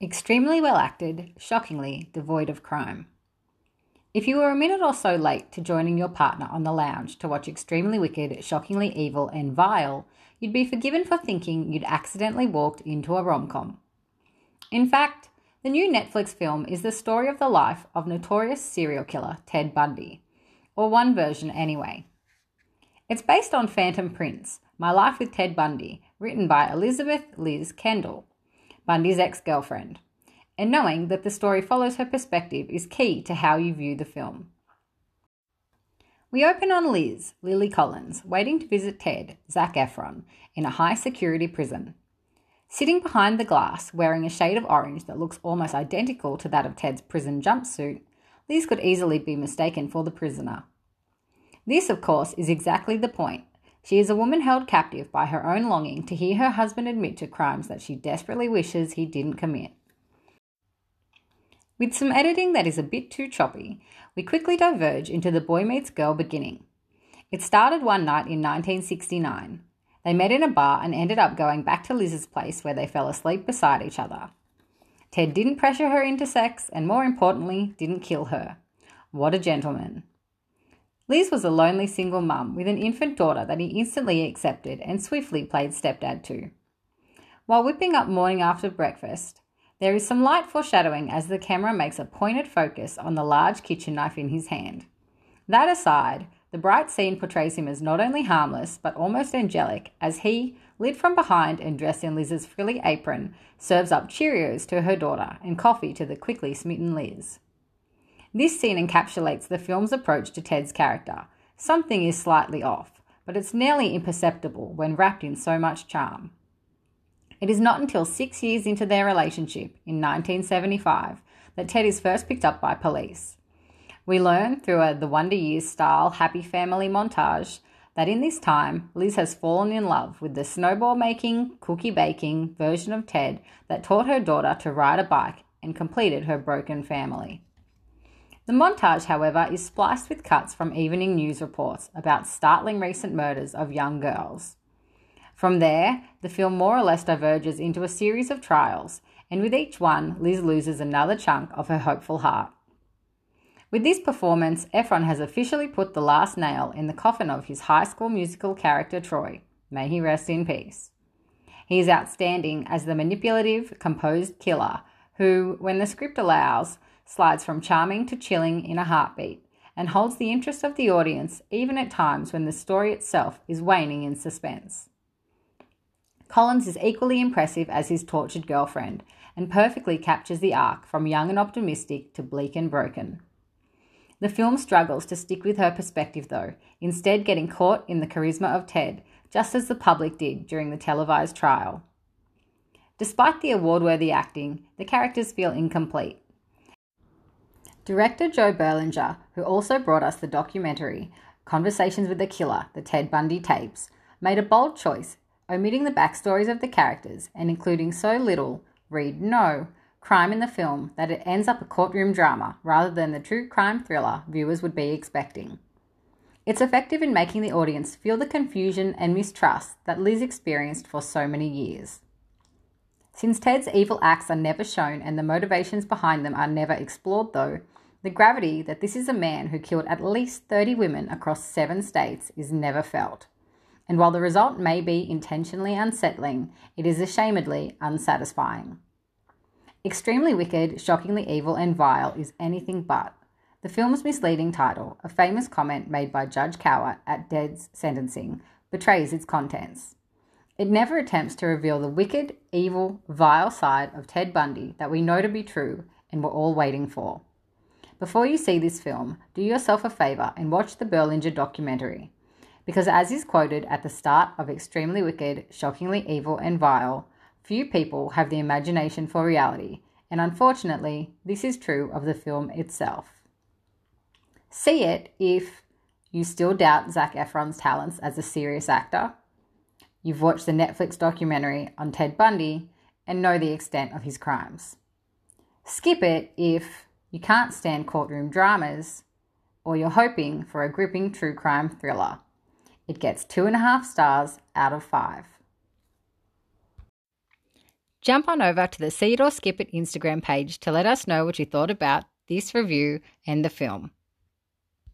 Extremely well acted, shockingly devoid of crime. If you were a minute or so late to joining your partner on the lounge to watch Extremely Wicked, Shockingly Evil, and Vile, you'd be forgiven for thinking you'd accidentally walked into a rom com. In fact, the new Netflix film is the story of the life of notorious serial killer Ted Bundy, or one version anyway. It's based on Phantom Prince, My Life with Ted Bundy, written by Elizabeth Liz Kendall, Bundy's ex girlfriend. And knowing that the story follows her perspective is key to how you view the film. We open on Liz, Lily Collins, waiting to visit Ted, Zac Efron, in a high security prison. Sitting behind the glass, wearing a shade of orange that looks almost identical to that of Ted's prison jumpsuit, Liz could easily be mistaken for the prisoner. This, of course, is exactly the point. She is a woman held captive by her own longing to hear her husband admit to crimes that she desperately wishes he didn't commit. With some editing that is a bit too choppy, we quickly diverge into the boy meets girl beginning. It started one night in 1969. They met in a bar and ended up going back to Liz's place where they fell asleep beside each other. Ted didn't pressure her into sex and, more importantly, didn't kill her. What a gentleman. Liz was a lonely single mum with an infant daughter that he instantly accepted and swiftly played stepdad to. While whipping up morning after breakfast, there is some light foreshadowing as the camera makes a pointed focus on the large kitchen knife in his hand. That aside, the bright scene portrays him as not only harmless, but almost angelic, as he, lit from behind and dressed in Liz's frilly apron, serves up Cheerios to her daughter and coffee to the quickly smitten Liz. This scene encapsulates the film's approach to Ted's character. Something is slightly off, but it's nearly imperceptible when wrapped in so much charm. It is not until six years into their relationship, in 1975, that Ted is first picked up by police. We learn through a The Wonder Years style happy family montage that in this time, Liz has fallen in love with the snowball making, cookie baking version of Ted that taught her daughter to ride a bike and completed her broken family. The montage, however, is spliced with cuts from evening news reports about startling recent murders of young girls. From there, the film more or less diverges into a series of trials, and with each one, Liz loses another chunk of her hopeful heart. With this performance, Efron has officially put the last nail in the coffin of his high school musical character Troy. May he rest in peace. He is outstanding as the manipulative, composed killer who, when the script allows, slides from charming to chilling in a heartbeat and holds the interest of the audience even at times when the story itself is waning in suspense. Collins is equally impressive as his tortured girlfriend and perfectly captures the arc from young and optimistic to bleak and broken. The film struggles to stick with her perspective, though, instead, getting caught in the charisma of Ted, just as the public did during the televised trial. Despite the award worthy acting, the characters feel incomplete. Director Joe Berlinger, who also brought us the documentary Conversations with the Killer, the Ted Bundy tapes, made a bold choice, omitting the backstories of the characters and including so little, read no, crime in the film that it ends up a courtroom drama rather than the true crime thriller viewers would be expecting. It's effective in making the audience feel the confusion and mistrust that Liz experienced for so many years. Since Ted's evil acts are never shown and the motivations behind them are never explored, though, the gravity that this is a man who killed at least 30 women across seven states is never felt. And while the result may be intentionally unsettling, it is ashamedly unsatisfying. Extremely Wicked, Shockingly Evil, and Vile is anything but. The film's misleading title, a famous comment made by Judge Cowart at Ted's sentencing, betrays its contents. It never attempts to reveal the wicked, evil, vile side of Ted Bundy that we know to be true and we're all waiting for. Before you see this film, do yourself a favour and watch the Berlinger documentary. Because, as is quoted at the start of Extremely Wicked, Shockingly Evil, and Vile, Few people have the imagination for reality, and unfortunately, this is true of the film itself. See it if you still doubt Zac Efron's talents as a serious actor, you've watched the Netflix documentary on Ted Bundy and know the extent of his crimes. Skip it if you can't stand courtroom dramas or you're hoping for a gripping true crime thriller. It gets two and a half stars out of five. Jump on over to the See It or Skip It Instagram page to let us know what you thought about this review and the film.